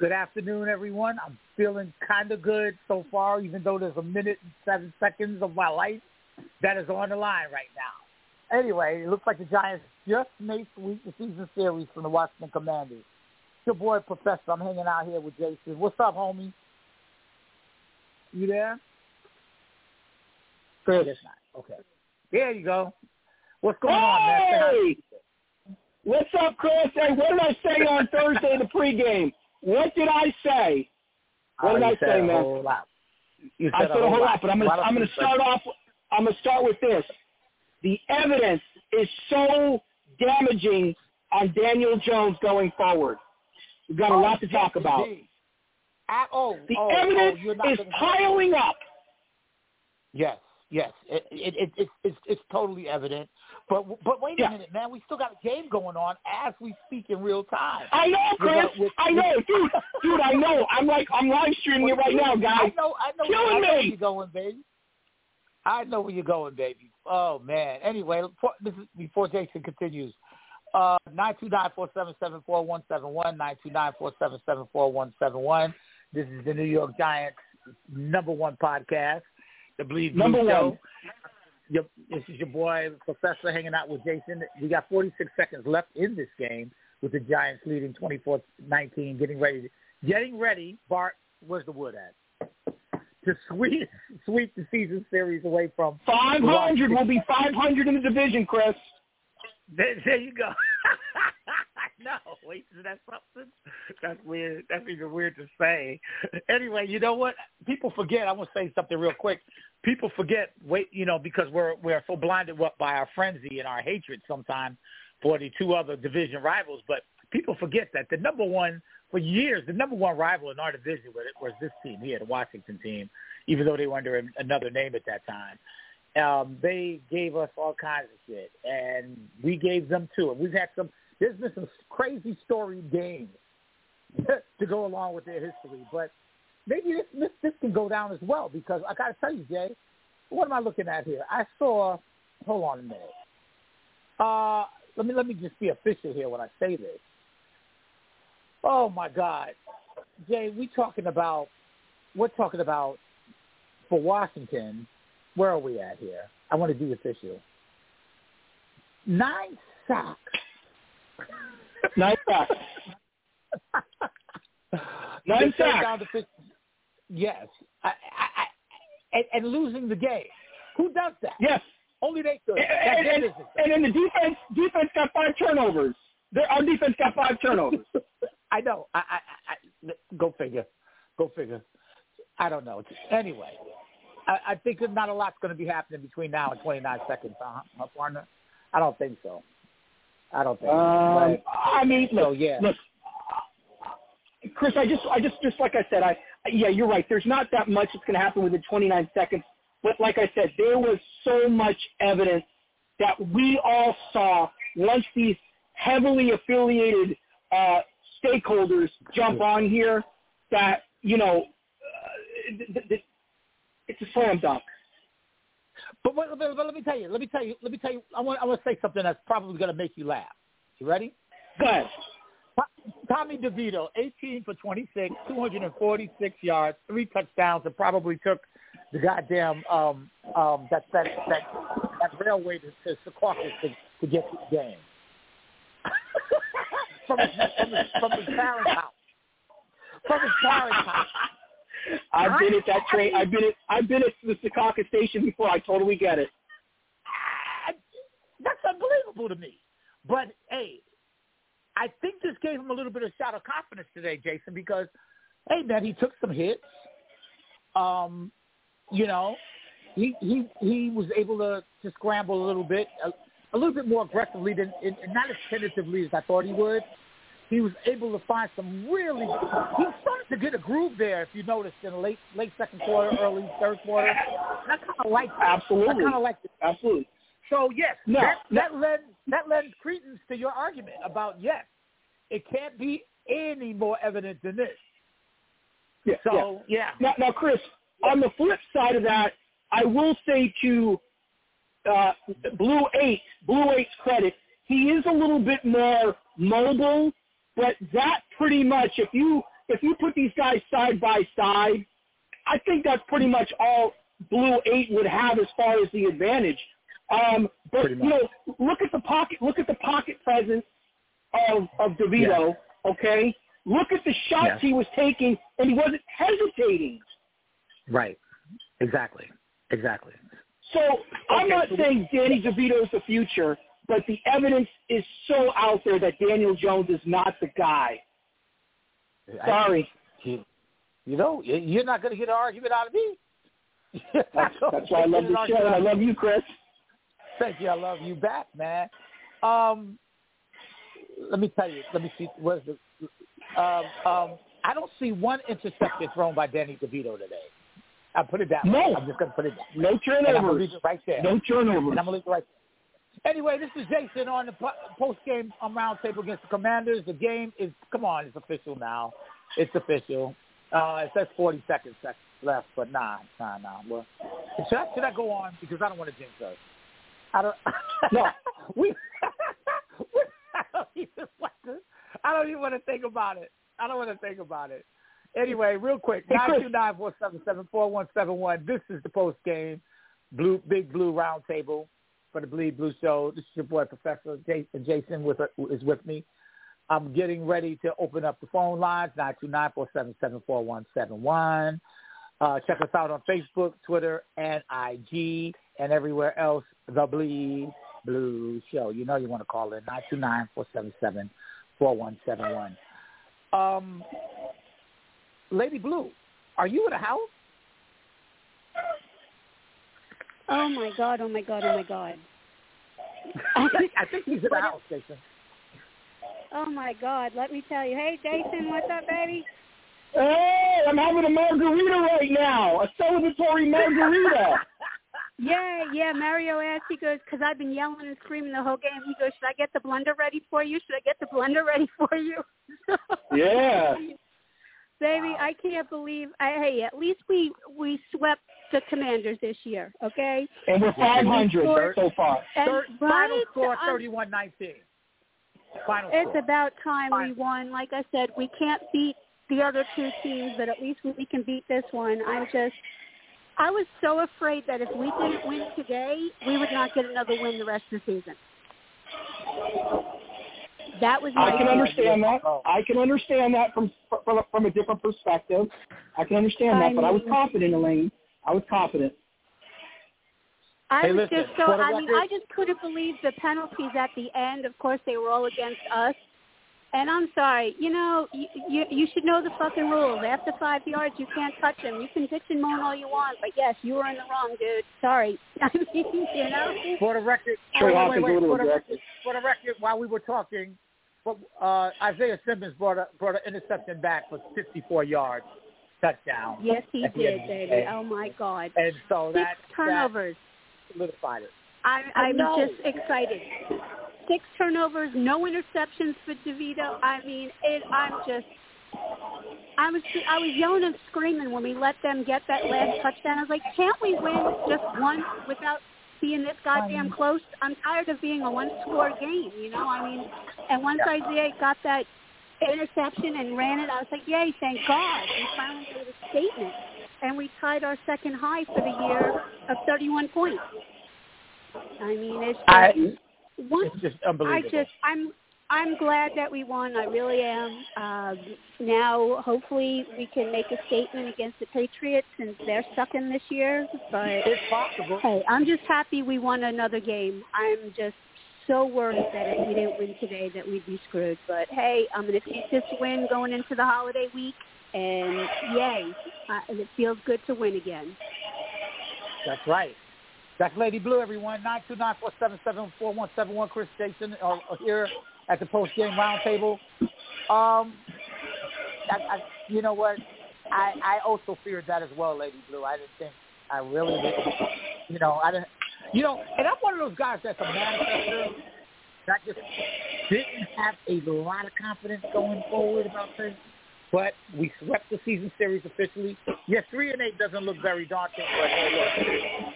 Good afternoon, everyone. I'm feeling kind of good so far, even though there's a minute and seven seconds of my life that is on the line right now. Anyway, it looks like the Giants just may sweep the season series from the Washington Commanders. It's your boy, Professor. I'm hanging out here with Jason. What's up, homie? You there? Chris. It's not. Okay. There you go. What's going on, man? Hey! What's up, Chris? Hey, what did I say on Thursday in the pregame? What did I say? What Oh, did you I said say, a man? whole lot. You I said a whole lot, but I'm gonna I'm gonna start off. I'm gonna start with this. The evidence is so damaging on Daniel Jones going forward. We've got a Oh, lot to talk about. Ah, oh, The oh, evidence oh, is piling up. Yes, yes. It, it, it, it, it's it's totally evident. But but wait Yeah. a minute, man. We still got a game going on as we speak in real time. I know, Chris. With, with- I know, dude. Dude, I know. I'm like I'm live streaming it right now, guys. I know, I know, Killing I know where me. you're going, baby. I know where you're going, baby. Oh man. Anyway, before- this is before Jason continues. Uh, nine two nine four seven seven four one seven one nine two nine four seven seven four one seven one. This is the New York Giants number one podcast, the Bleed Blue Number Show. one. Your, this is your boy Professor hanging out with Jason. We got 46 seconds left in this game with the Giants leading 24-19, getting ready. Getting ready, Bart. Where's the wood at? To sweep sweep the season series away from 500 will be 500 in the division, Chris. There, there you go. no, wait, is that something? That's weird. That's even weird to say. Anyway, you know what? People forget. I want to say something real quick. People forget. Wait, you know, because we're we're so blinded by our frenzy and our hatred sometimes for the two other division rivals. But people forget that the number one for years, the number one rival in our division was, this team here, the Washington team, even though they were under another name at that time um, they gave us all kinds of shit, and we gave them too. And we've had some. There's been some crazy story games to go along with their history, but maybe this, this this can go down as well because I got to tell you, Jay, what am I looking at here? I saw. Hold on a minute. Uh, let me let me just be official here when I say this. Oh my God, Jay, we talking about we're talking about for Washington where are we at here? I want to be official. Nine sacks. Nine sacks. Nine sacks. down to 50 Yes, I, I, I, and, and losing the game. Who does that? Yes. Only they could. And, and, and, and then the defense defense got five turnovers. Their, our defense got five turnovers. I know. I, I, I, go figure. Go figure. I don't know. Anyway, I, I think not a lot's going to be happening between now and 29 seconds, huh, partner? I don't think so. I don't think Um, so. I mean, look, So, yeah. look, Chris. I just, I just, just like I said, I, yeah, you're right. There's not that much that's going to happen within 29 seconds. But like I said, there was so much evidence that we all saw once these heavily affiliated uh, stakeholders jump on here that you know uh, th- th- th- it's a slam dunk. But, but, but, let me tell you, let me tell you, let me tell you. I want, I want to say something that's probably going to make you laugh. You ready? Go ahead. Tommy DeVito, 18 for 26, 246 yards, three touchdowns, and probably took the goddamn um um that that that that railway to, to Secaucus to, to get to the game from his from his from his parents' house. From his parents' house. I've been at that train. I've been at I've been at the Secaucus station before. I totally get it. I- That's unbelievable to me. But hey, I think this gave him a little bit of shot of confidence today, Jason, because hey man, he took some hits. Um, you know, he he he was able to to scramble a little bit, a, a little bit more aggressively than and not as tentatively as I thought he would. He was able to find some really. He started to get a groove there. If you noticed in the late late second quarter, early third quarter, and I kind of like that. Absolutely, I kind of like it. Absolutely. So yes, no, that, no. that lends that lends credence to your argument about yes, it can't be any more evident than this. Yeah, so yeah. Now, now, Chris, on the flip side of that, I will say to uh, Blue Eight, Blue Eight's credit, he is a little bit more mobile, but that pretty much, if you if you put these guys side by side, I think that's pretty much all Blue Eight would have as far as the advantage. Um, but you know, look at the pocket. Look at the pocket presence of of DeVito. Yeah. Okay, look at the shots yeah. he was taking, and he wasn't hesitating. Right. Exactly. Exactly. So I'm not saying Danny DeVito is the future, but the evidence is so out there that Daniel Jones is not the guy. Sorry. you, you know, you're not going to get an argument out of me. that's, that's why I love the show, I love you, Chris. Thank you. I love you back, man. Um, let me tell you. Let me see. Where's the? Um, um, I don't see one interception thrown by Danny DeVito today. I'll put it down. No. I'm just going to put it down. No turnovers. I'm leave it right there. No turnovers. And I'm going to leave it right there. Anyway, this is Jason on the post-game on roundtable against the Commanders. The game is, come on, it's official now. It's official. Uh, it says 40 seconds left, but nah, nah, nah. Well, should I, should I go on? Because I don't want to jinx us. I don't. No. we, I don't even want to. I don't even want to think about it. I don't want to think about it. Anyway, real quick, nine two nine four seven seven four one seven one. This is the post game blue big blue roundtable for the Bleed Blue Show. This is your boy Professor Jason. With is with me. I'm getting ready to open up the phone lines nine two nine four seven seven four one seven one. Uh, check us out on Facebook, Twitter, and IG, and everywhere else. The Bleed Blue Show. You know you want to call seven one. Um, Lady Blue, are you in a house? Oh my god! Oh my god! Oh my god! I think, I think he's in the house, Jason. Oh my god! Let me tell you. Hey, Jason, what's up, baby? Hey, I'm having a margarita right now. A celebratory margarita. yeah, yeah. Mario asked. He goes, "Cause I've been yelling and screaming the whole game." He goes, "Should I get the blender ready for you? Should I get the blender ready for you?" yeah. Baby, I can't believe. I, hey, at least we we swept the Commanders this year, okay? And we're 500 so far. And, Third, right, final score um, 31-19. Final It's score. about time Final. we won. Like I said, we can't beat the other two teams, but at least we can beat this one. I'm just, I was so afraid that if we didn't win today, we would not get another win the rest of the season. That was my I can understand that. I can understand that from from from a different perspective. I can understand that, I but I was confident, Elaine. I was confident. I Hey, was listen, just so I mean I just couldn't believe the penalties at the end. Of course they were all against us. And I'm sorry, you know, you, you you should know the fucking rules. After five yards, you can't touch them. You can bitch and moan all you want, but yes, you were in the wrong, dude. Sorry. I mean, you know. For the record, Trey wait, wait, Hawkins wait, for, the record for the record, while we were talking, but, uh, Isaiah Simmons brought a, brought an interception back for 54 yards, touchdown. Yes, he at the end did, baby. Oh my God. And so Six that turnovers. that solidified it. I, I'm just excited. Six turnovers, no interceptions for DeVito. I mean, it. I'm just. I was I was yelling and screaming when we let them get that last touchdown. I was like, can't we win just one without being this goddamn close? I'm tired of being a one-score game. You know, I mean, and once Isaiah got that interception and ran it, I was like, yay, thank God. We finally made a statement, and we tied our second high for the year of 31 points. I mean, it's just, I, one, it's just I just I'm I'm glad that we won. I really am. Um, now, hopefully, we can make a statement against the Patriots since they're stuck in this year. But it's possible. hey, I'm just happy we won another game. I'm just so worried that if we didn't win today, that we'd be screwed. But hey, I'm going to take this win going into the holiday week, and yay, uh, it feels good to win again. That's right. That's Lady Blue, everyone. Nine two nine four seven seven four one seven one. Chris Jason uh, here at the post game roundtable. Um, I, I, you know what? I I also feared that as well, Lady Blue. I didn't think I really. You know, I didn't. You know, and I'm one of those guys that's a manifester that just didn't have a lot of confidence going forward about things. But we swept the season series officially. Yes, three and eight doesn't look very daunting, but hey, look,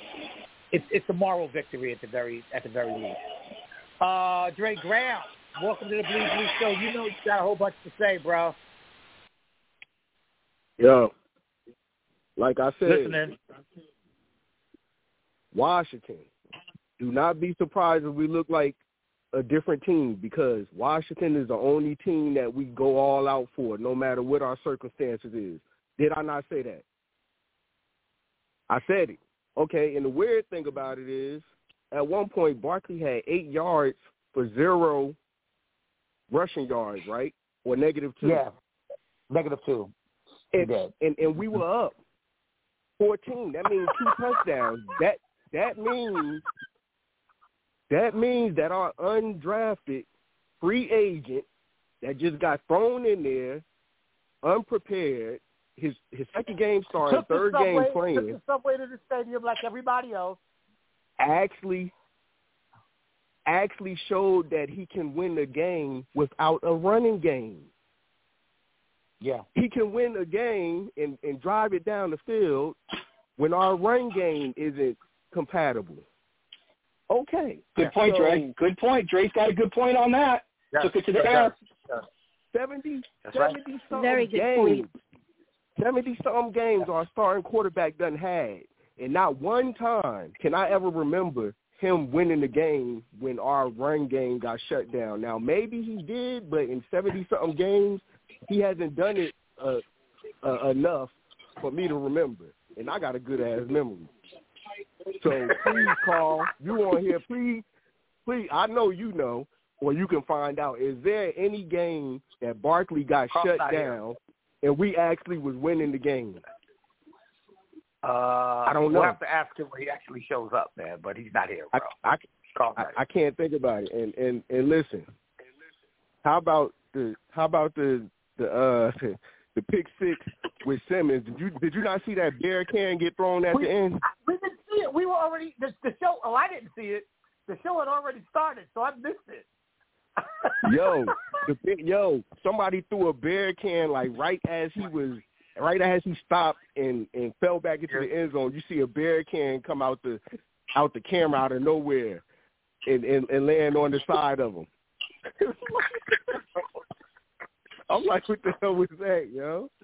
it's it's a moral victory at the very at the very least. Uh, Dre Graham, welcome to the Blue Blue Show. You know you got a whole bunch to say, bro. Yo, like I said, Listening. Washington. Do not be surprised if we look like a different team because Washington is the only team that we go all out for, no matter what our circumstances is. Did I not say that? I said it. Okay, and the weird thing about it is, at one point, Barkley had eight yards for zero rushing yards, right? Or negative two. Yeah, negative two. And, and and we were up fourteen. That means two touchdowns. That that means that means that our undrafted free agent that just got thrown in there, unprepared, his his second game starting, third subway, game playing, Took the subway to the stadium like everybody else. actually actually showed that he can win the game without a running game. Yeah. He can win a game and, and drive it down the field when our run game isn't compatible. Okay. Good point, So, Dre. Good point. Dre's got a good point on that. Yeah. Took it to the Yeah. air. 70, That's right. 70 something Very good games. point. 70 something games our starting quarterback done had. And not one time can I ever remember him winning the game when our run game got shut down. Now, maybe he did, but in 70 something games, he hasn't done it uh, uh, enough for me to remember. And I got a good ass memory. So please, Carl, you on here, please, please. I know you know, or you can find out. Is there any game that Barkley got Carl's shut not here. down, and we actually was winning the game? Uh, I don't We'll know. have to ask him when he actually shows up, man. But he's not here, bro. I, Carl's I, I can't think about it. And and and listen, how about the how about the the uh the pick six with Simmons? Did you did you not see that bear can get thrown at We- the end? We didn't see it. We were already the, the show. Oh, I didn't see it. The show had already started, so I missed it. Yo, the yo, somebody threw a bear can like right as he was right as he stopped and and fell back into the end zone. You see a bear can come out the out the camera out of nowhere and and, and land on the side of him. I'm like, what the hell was that, yo?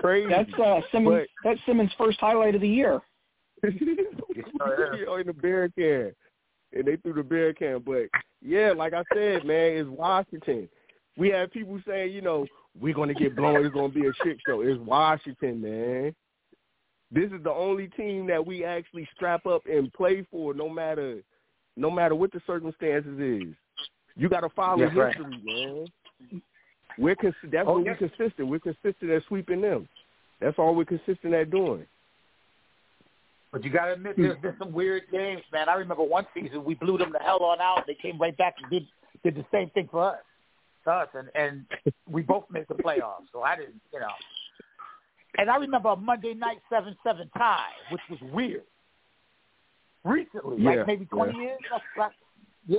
Crazy. That's uh, Simmons. That's Simmons' first highlight of the year. Yo, in the bear can. And they threw the bear can. But yeah, like I said, man, it's Washington. We have people saying, you know, we're gonna get blown, it's gonna be a shit show. It's Washington, man. This is the only team that we actually strap up and play for no matter no matter what the circumstances is. You gotta follow That's right. history, man. We're cons- that's Oh, what yeah. we're consistent. We're consistent at sweeping them. That's all we're consistent at doing. But you got to admit, there's been some weird games, man. I remember one season we blew them the hell on out. They came right back and did did the same thing for us, to us, and and we both made the playoffs. So I didn't, you know. And I remember a Monday night seven seven tie, which was weird. Recently, Yeah, like maybe twenty yeah. years. That's, that's, yeah.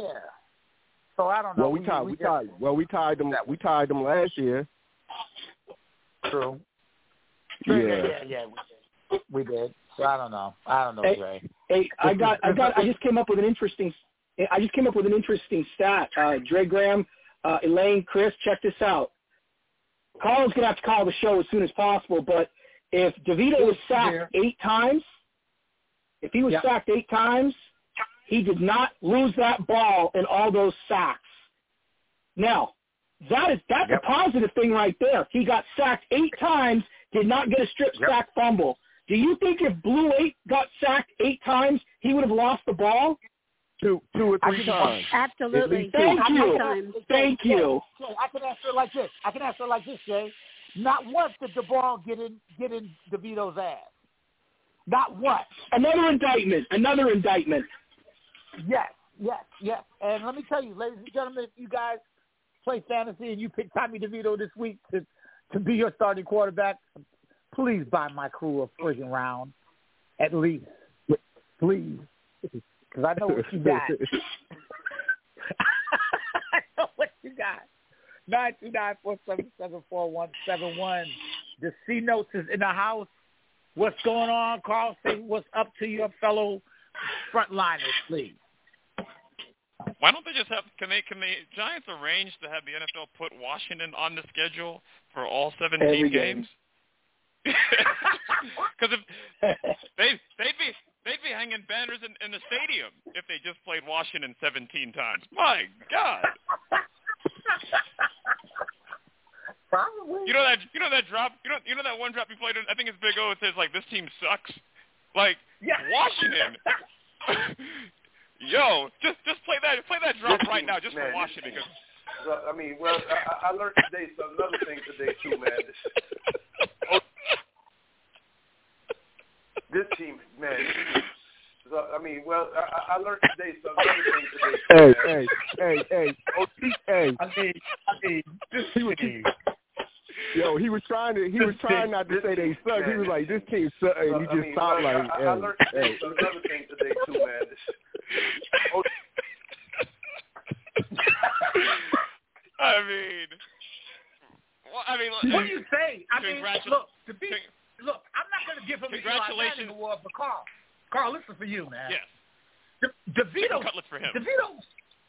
So I don't know. Well, we tied. We tied. Well, we tied them. We tied them last year. True. Yeah. Yeah, yeah, yeah. We did. We did. So I don't know. I don't know, Hey, Dre. Hey, I got, I got, I just came up with an interesting, I just came up with an interesting stat. Uh, Dre Graham, uh, Elaine, Chris, check this out. Carl's gonna have to call the show as soon as possible, but if DeVito was sacked eight times, if he was Yeah. sacked eight times, he did not lose that ball in all those sacks. Now, that is that's Yep. a positive thing right there. He got sacked eight times, did not get a strip Yep. sack fumble. Do you think if Blue Eight got sacked eight times, he would have lost the ball? Two, two or three times. Absolutely. least two. Thank you. time. Thank you. Jay, I can answer it like this. I can answer it like this, Jay. Not once did the ball get in get in DeVito's ass. Not once. Another indictment. Another indictment. Yes, yes, yes. And let me tell you, ladies and gentlemen, if you guys play fantasy and you pick Tommy DeVito this week to to be your starting quarterback, please buy my crew a friggin' round, at least, please, because I know what you got. I know what you got. Nine two nine four seven seven four one seven one. The C notes is in the house. What's going on, Carl? Say what's up to your fellow frontliners, please. Why don't they just have? Can they? Can the Giants arrange to have the NFL put Washington on the schedule for all 17 Every games? Because if they they'd be they'd be hanging banners in, in the stadium if they just played Washington 17 times. My God! Probably. You know that you know that drop you know you know that one drop you played. I think it's Big O. It says like this team sucks. Like Yeah. Washington. Yo, just just play that play that drop right now just man, for Washington. this 'cause- Well, I mean, well, I, I learned today some another thing today too, man. This, this team, man. So, I mean, well, I, I learned today some another thing today. Too, Hey, man. hey, hey, hey, hey. I mean, I mean, this team. Yo, he was trying to. He was trying not to say they suck. He was like, "This team suck," and So, he I just mean, stopped well, like, I, I learned "Hey, today hey." another thing today too, man. Oh, I mean, well, I mean, What do you say? I mean, look, to be, look, I'm not going to give him the Eli Congratulations. Manning award for Carl. Carl, listen for you, man. yes, De- DeVito, cutlets for him. DeVito,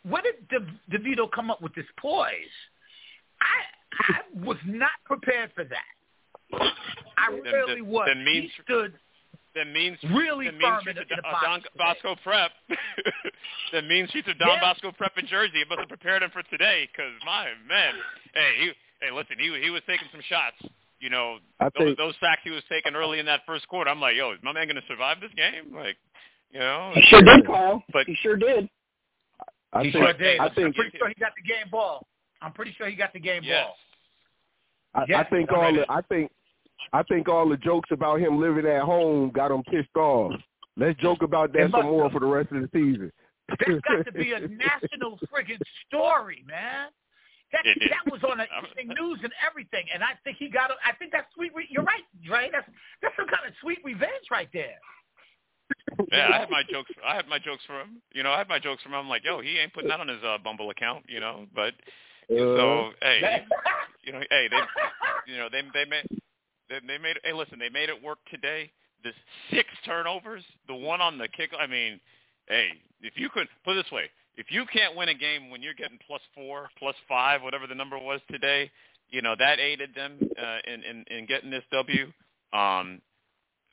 where did De- DeVito come up with this poise? I, I was not prepared for that. I Then- really then- was. then means- he stood the mean really the mean firm streets in of the, in the Don pocket. Bosco Prep. the mean streets of Don Yeah. Bosco Prep in Jersey. It must have prepared him for today. Because my man, hey, he, hey, listen, he he was taking some shots. You know, I those, think those sacks he was taking early in that first quarter. I'm like, yo, is my man going to survive this game? Like, you know, He sure did, Carl. But- he sure did. I He think sure did. I I'm pretty sure he got the game ball. I'm pretty sure he got the game yes. ball. I, I think I'm all ready. the, I think I think all the jokes about him living at home got him pissed off. Let's joke about that must some more for the rest of the season. That's got to be a national friggin' story, man. That It is. that was on the evening news and everything, and I think he got. A, I think that's sweet. Re- you're right, Dre. That's that's some kind of sweet revenge right there. Yeah, I had my jokes. I had my jokes for him. You know, I had my jokes for him. I'm like, yo, he ain't putting that on his uh, Bumble account. You know, but so hey, you know, hey, they, you know, they they made they, they made. Hey, listen, they made it work today. This six turnovers, the one on the kick. I mean, hey, if you could put it this way, if you can't win a game when you're getting plus four, plus five, whatever the number was today, you know that aided them uh, in, in in getting this W. Um,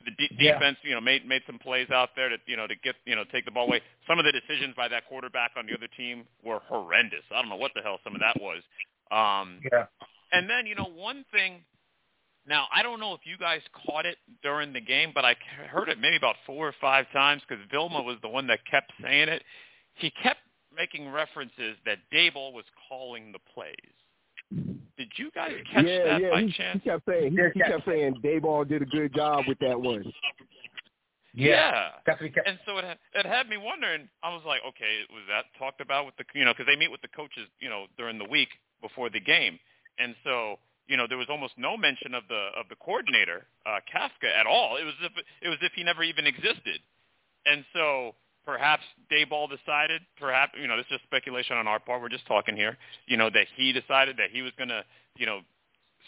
the de- Yeah. defense, you know, made made some plays out there to you know to get you know take the ball away. Some of the decisions by that quarterback on the other team were horrendous. I don't know what the hell some of that was. Um, Yeah. and then you know one thing. Now I don't know if you guys caught it during the game, but I heard it maybe about four or five times because Vilma was the one that kept saying it. He kept making references that Daboll was calling the plays. Did you guys catch yeah, that yeah. by he, he kept saying he, he kept saying Daboll did a good job with that one. yeah. That's what he kept. And so it had, it had me wondering. I was like, okay, was that talked about with the you know because they meet with the coaches you know during the week before the game, and so you know there was almost no mention of the of the coordinator uh, Kafka at all. It was as if it was as if he never even existed, and so perhaps Daboll decided, perhaps you know this is just speculation on our part. We're just talking here, you know that he decided that he was going to you know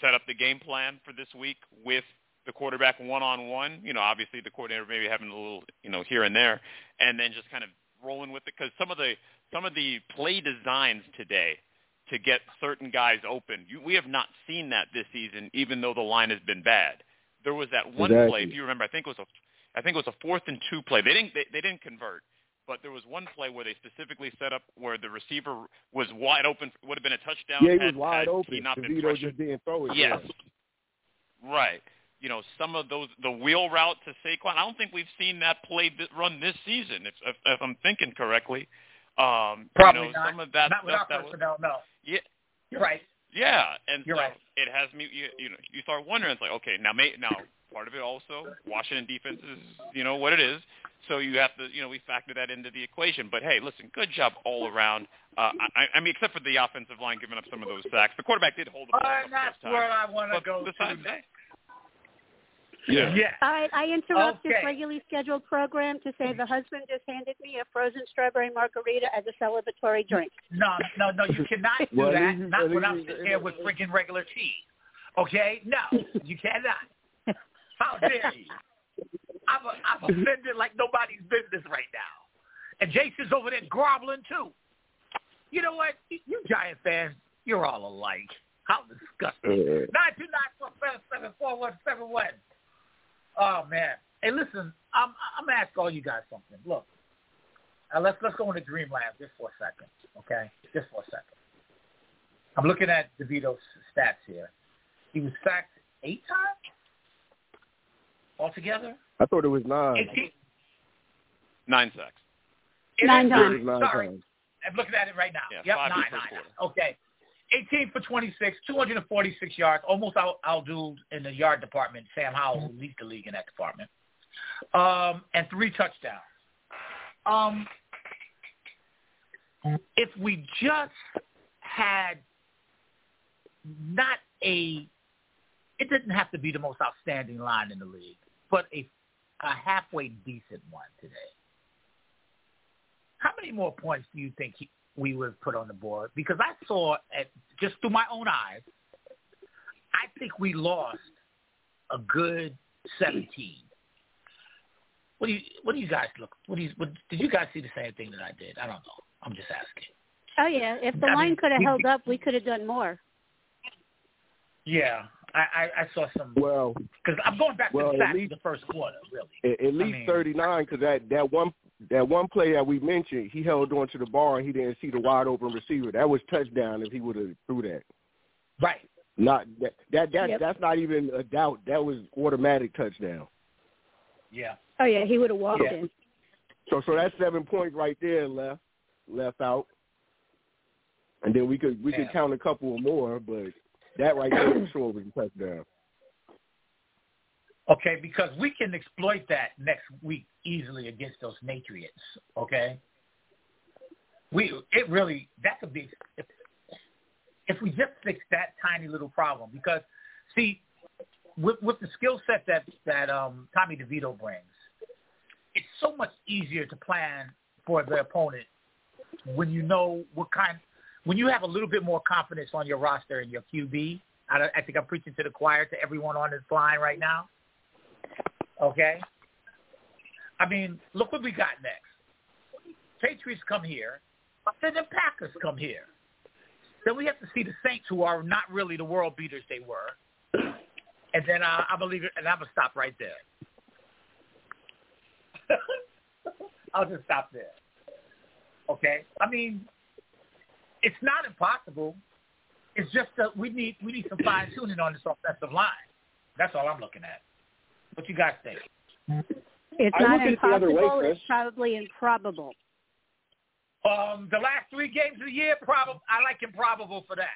set up the game plan for this week with the quarterback one on one. You know, obviously the coordinator maybe having a little, you know, here and there, and then just kind of rolling with it because some of the some of the play designs today to get certain guys open, you, we have not seen that this season, even though the line has been bad. There was that one Exactly. play, if you remember, I think it was a, I think it was a fourth and two play. They didn't they, they didn't convert. But there was one play where they specifically set up where the receiver was wide open, would have been a touchdown. Yeah, he was wide open. He not been DeVito pressured. just didn't throw it. Yes. Yeah. Right. You know, some of those the wheel route to Saquon. I don't think we've seen that play th- run this season, if, if, if I'm thinking correctly. Um, Probably you know, not. some of that Not with stuff our that was, personnel. No. yeah, You're right. yeah, and You're so right. it has me. You, you know, you start wondering. It's like, okay, now, may, now part of it also Washington defense is, you know, what it is. So you have to, you know, we factor that into the equation. But hey, listen, good job all around. Uh, I, I mean, except for the offensive line giving up some of those sacks, the quarterback did hold the ball. And that's where I want to go besides to that, next. Yeah. Yes. All right, I interrupt this regularly scheduled program to say the husband just handed me a frozen strawberry margarita as a celebratory drink. No, no, no, you cannot do that. Not this when I'm sitting here with freaking regular tea. Okay? No, you cannot. How dare you? I'm, a, I'm offended like nobody's business right now. And Jason's over there groveling too. You know what? You, Giant fans, you're all alike. How disgusting. Uh, Nine two nine four seven seven four one seven one. Oh man. Hey, listen, I'm I'm gonna ask all you guys something. Look, uh, let's let's go into Dreamland just for a second, okay? Just for a second. I'm looking at DeVito's stats here. He was sacked eight times altogether. I thought it was nine. Eighteen. nine sacks. It Nine is I thought times. it nine Sorry, times. I'm looking at it right now. Yeah, yep, five nine, nine, nine. Okay. 18 for 26, 246 yards, almost out outdueled in the yard department. Sam Howell, who leads the league in that department, um, and three touchdowns. Um, if we just had not a, it didn't have to be the most outstanding line in the league, but a, a halfway decent one today. How many more points do you think he, we would put on the board? Because I saw, at, just through my own eyes, I think we lost a good 17. What do you What do you guys look? What do you? What, did you guys see the same thing that I did? I don't know. I'm just asking. Oh yeah, if the I line could have held up, we could have done more. Yeah, I I, I saw some Well, because I'm going back well, to the at stats least- the first quarter, really. at, at least mean- 39 because that that one that one play that we mentioned, he held on to the bar and he didn't see the wide open receiver. That was touchdown if he would have threw that. Right. Not that that, that Yep. that's not even a doubt. That was automatic touchdown. Yeah. Oh yeah, he would have walked Yeah. in. So so that's seven points right there left left out. And then we could we Yeah. could count a couple more, but that right there for sure was a touchdown. Okay, because we can exploit that next week easily against those Patriots. Okay, we it really that could be if, if we just fix that tiny little problem. Because see, with with the skill set that that um, Tommy DeVito brings, it's so much easier to plan for the opponent when you know what kind. When you have a little bit more confidence on your roster and your QB. I, I think I'm preaching to the choir to everyone on this line right now. Okay? I mean, look what we got next. Patriots come here, then the Packers come here. Then we have to see the Saints, who are not really the world beaters they were. And then uh, I believe it, and I'm gonna stop right there. I'll just stop there. Okay? I mean, it's not impossible. It's just that we need we need some fine tuning on this offensive line. That's all I'm looking at. What you guys think? It's I not look at it the other impossible. way, Chris. it's probably improbable. Um, the last three games of the year, probably I like improbable for that.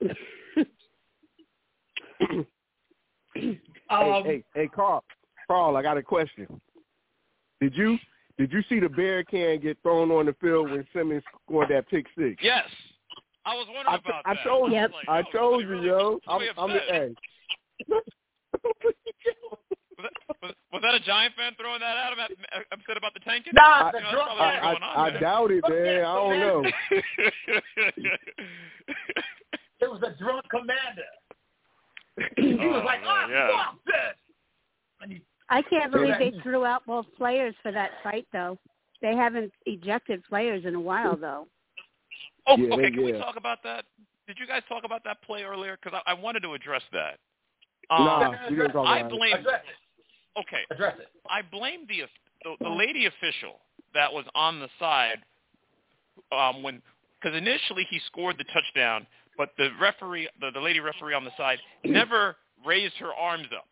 Um, hey, hey, hey, Carl, Carl, I got a question. Did you did you see the bear can get thrown on the field when Simmons scored that pick six? Yes. I was wondering I, about I that. told you, Yep. Like, I oh, told was he you, really- yo. I'm, he I'm, upset? hey. Was that, was, was that a Giant fan throwing that at him, at, upset about the tanking? Nah, I, You know, drunk that's probably I, what's going on I, I doubt it, man. I don't know. it was a drunk commander. he was Oh, like, man, "Oh, yeah. fuck this!" And he, I can't So believe that- they threw out both players for that fight, though. They haven't ejected players in a while, though. Oh, Yeah, okay. they- Can we talk about that? Did you guys talk about that play earlier? Because I, I wanted to address that. Nah, Um, we didn't talk I about it. blame. address it. Okay, Address it. I blame the, the the lady official that was on the side um, when because initially he scored the touchdown, but the referee, the, the lady referee on the side, never raised her arms up.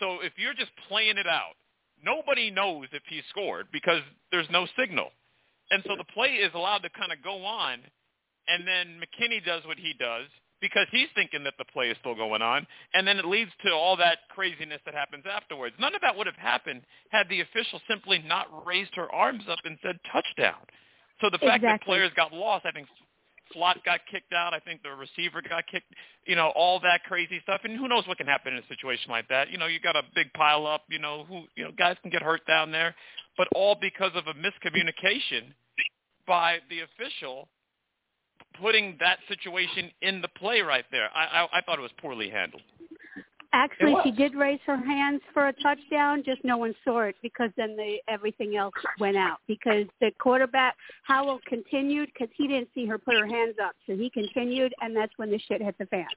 So if you're just playing it out, nobody knows if he scored because there's no signal, and so the play is allowed to kind of go on, and then McKinney does what he does because he's thinking that the play is still going on, and then it leads to all that craziness that happens afterwards. None of that would have happened had the official simply not raised her arms up and said touchdown. So the fact Exactly. that players got lost, I think Slot got kicked out. I think the receiver got kicked. You know, all that crazy stuff. And who knows what can happen in a situation like that? You know, you got a big pile up. You know, who you know guys can get hurt down there, but all because of a miscommunication by the official putting that situation in the play right there. I I, I thought it was poorly handled. Actually, she did raise her hands for a touchdown, just no one saw it because then the everything else went out. Because the quarterback Howell continued because he didn't see her put her hands up, so he continued, and that's when the shit hit the fan.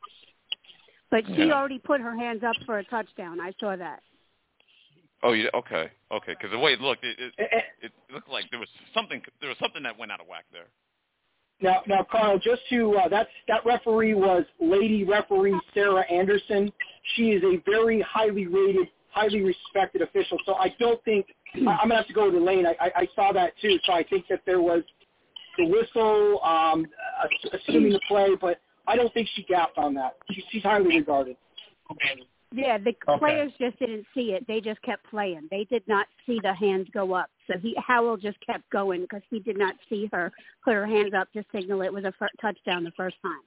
But she Yeah. already put her hands up for a touchdown. I saw that. Oh, yeah. Okay. Okay. Because the way it looked, it, it it looked like there was something there was something that went out of whack there. Now, now, Carl, just to uh, that's that referee was Lady Referee Sarah Anderson. She is a very highly rated, highly respected official. So I don't think I'm gonna have to go to Lane. I, I, I saw that too. So I think that there was the whistle, um, assuming the play, but I don't think she gapped on that. She, she's highly regarded. Yeah, the Okay. players just didn't see it. They just kept playing. They did not see the hands go up. So he Howell just kept going because he did not see her put her hands up to signal it was a fir- touchdown the first time.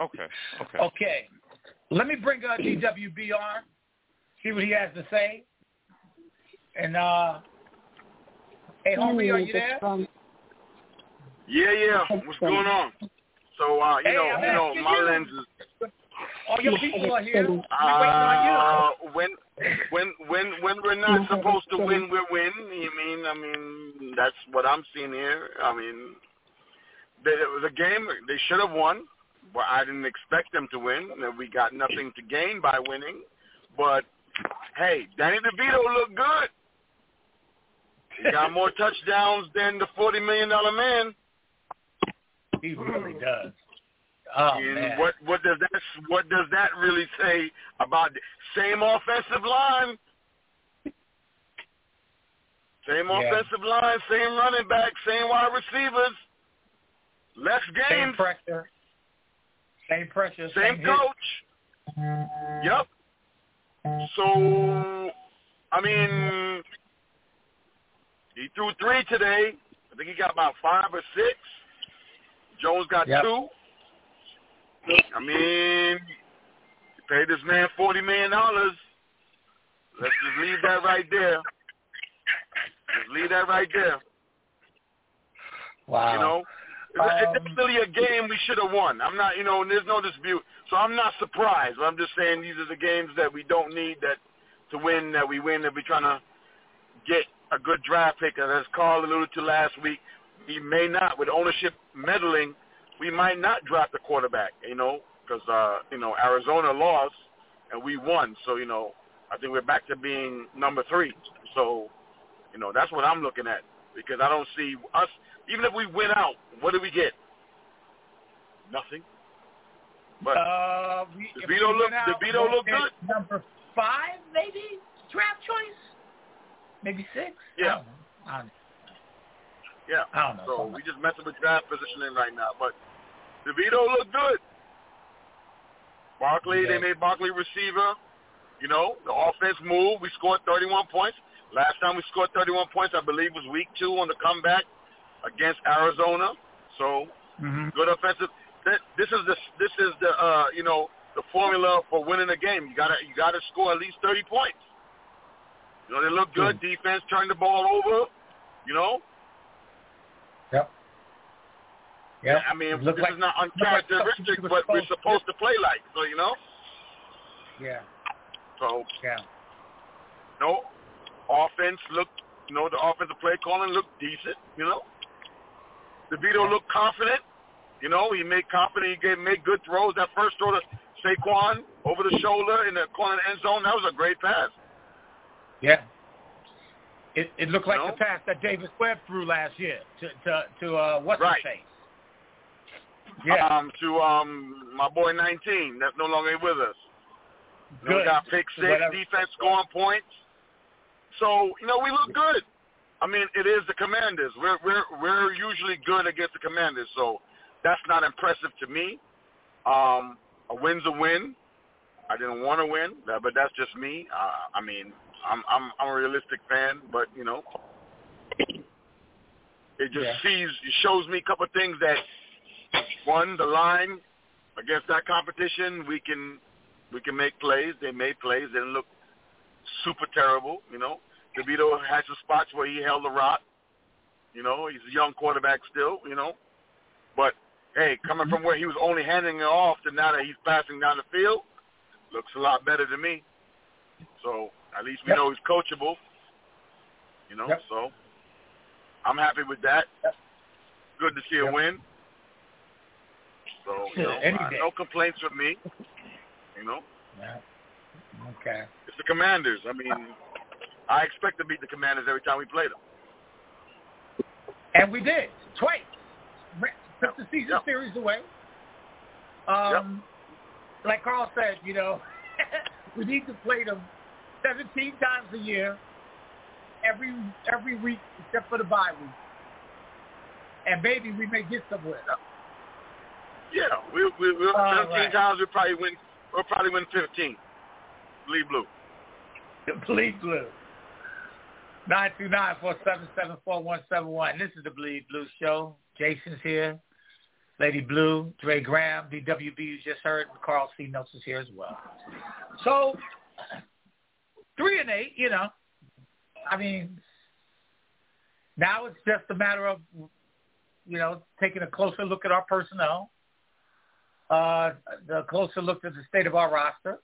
Okay. Okay. Okay. Let me bring uh, DWB on, see what he has to say. And, uh, hey, homie, are you there? Yeah, yeah. What's going on? So, uh, you Hey, know, you know, asking my you. lens is All your people are here. We waiting uh, on when when when when we're not supposed to win, we're win. You mean? I mean, that's what I'm seeing here. I mean, the, the game they should have won, but I didn't expect them to win. We got nothing to gain by winning. But hey, Danny DeVito looked good. He got more touchdowns than the forty million dollar man. He really does. Oh, and man. what what does that what does that really say about the same offensive line? Same Yeah. offensive line, same running back, same wide receivers, less games. Same pressure. Same pressure. same hit. coach. Yep. So, I mean, he threw three today. I think he got about five or six. Jones got Yep. two. I mean, you paid this man forty million dollars. Let's just leave that right there. Just leave that right there. Wow. You know, it's, it's Um, definitely a game we should have won. I'm not, you know, and there's no dispute. So I'm not surprised. I'm just saying these are the games that we don't need that to win. That we win. That we're trying to get a good draft pick. As Carl alluded to last week, we may not, with ownership meddling, we might not draft a quarterback. You know, because uh, you know Arizona lost and we won. So you know, I think we're back to being number three. So you know, that's what I'm looking at because I don't see us. Even if we win out, what do we get? Nothing. But uh, we, DeVito we look- out, DeVito look good. Number five, maybe draft choice. Maybe six. Yeah. I don't know. Yeah, I don't know. so we just messing with draft positioning right now. But DeVito looked good. Barkley, Yeah. they made Barkley receiver. You know, the offense moved. We scored 31 points. Last time we scored 31 points, I believe, was week two on the comeback against Arizona. So hmm good offensive. This is the this is the uh, you know the formula for winning a game. You gotta you gotta score at least 30 points. You know they look good. Defense turned the ball over. You know, Yep. Yep. I mean, this like- is not like uncharacteristic, was but we're supposed to play like. So you know, Yeah. so Yeah. no offense looked. You know, the offensive play calling looked decent. You know, DeVito Yeah. looked confident. You know, he made confident. He gave made good throws. That first throw to Saquon over the shoulder in the corner the end zone, that was a great pass. Yeah. It it looked like No? the pass that Davis Webb threw last year to to to uh what's Right. his face. Yeah. Um, to um, my boy 19, that's no longer with us. You know, we got pick six, Whatever. defense scoring points. So you know we look good. I mean, it is the Commanders. We're we're we're usually good against the Commanders, so that's not impressive to me. Um, a win's a win. I didn't want to win, but that's just me. Uh, I mean, I'm I'm I'm a realistic fan, but you know, it just Yeah. sees it shows me a couple of things that one, the line against that competition, we can we can make plays. They made plays. They didn't look super terrible. You know, DeVito had some spots where he held the rock. You know, he's a young quarterback still. You know, but hey, coming from where he was only handing it off to now that he's passing down the field, looks a lot better to me. So at least we Yep. know he's coachable. You know, Yep. so I'm happy with that. Yep. Good to see a Yep. win. So you know, Any day. no complaints from me. You know, Yeah. Okay. it's the Commanders. I mean, I expect to beat the Commanders every time we play them. And we did twice. Took the season Yep. series away. Um, like Carl said, you know, we need to play them 17 times a year, every every week except for the bye week, and maybe we may get somewhere. Yeah, we we we All 17 right. times we probably win. We'll probably win 15. Bleed blue. Bleed Blue. Nine two nine four seven seven four one seven one. This is the Bleed Blue Show. Jason's here. Lady Blue, Dre Graham, DWB you just heard, and Carl C. Nelson is here as well. So three and eight, you know. I mean now it's just a matter of you know, taking a closer look at our personnel, uh the closer look at the state of our roster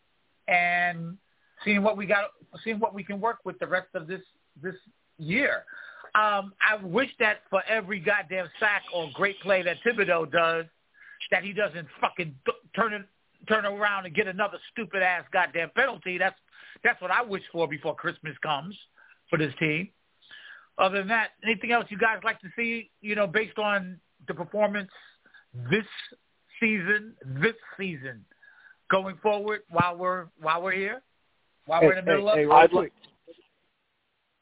and seeing what we got, seeing what we can work with the rest of this this year. Um, I wish that for every goddamn sack or great play that Thibodeaux does, that he doesn't fucking turn it turn around and get another stupid ass goddamn penalty. That's that's what I wish for before Christmas comes for this team. Other than that, anything else you guys like to see? You know, based on the performance this season, this season, going forward while we're while we're here, while we're in the middle hey, of. hey, real quick.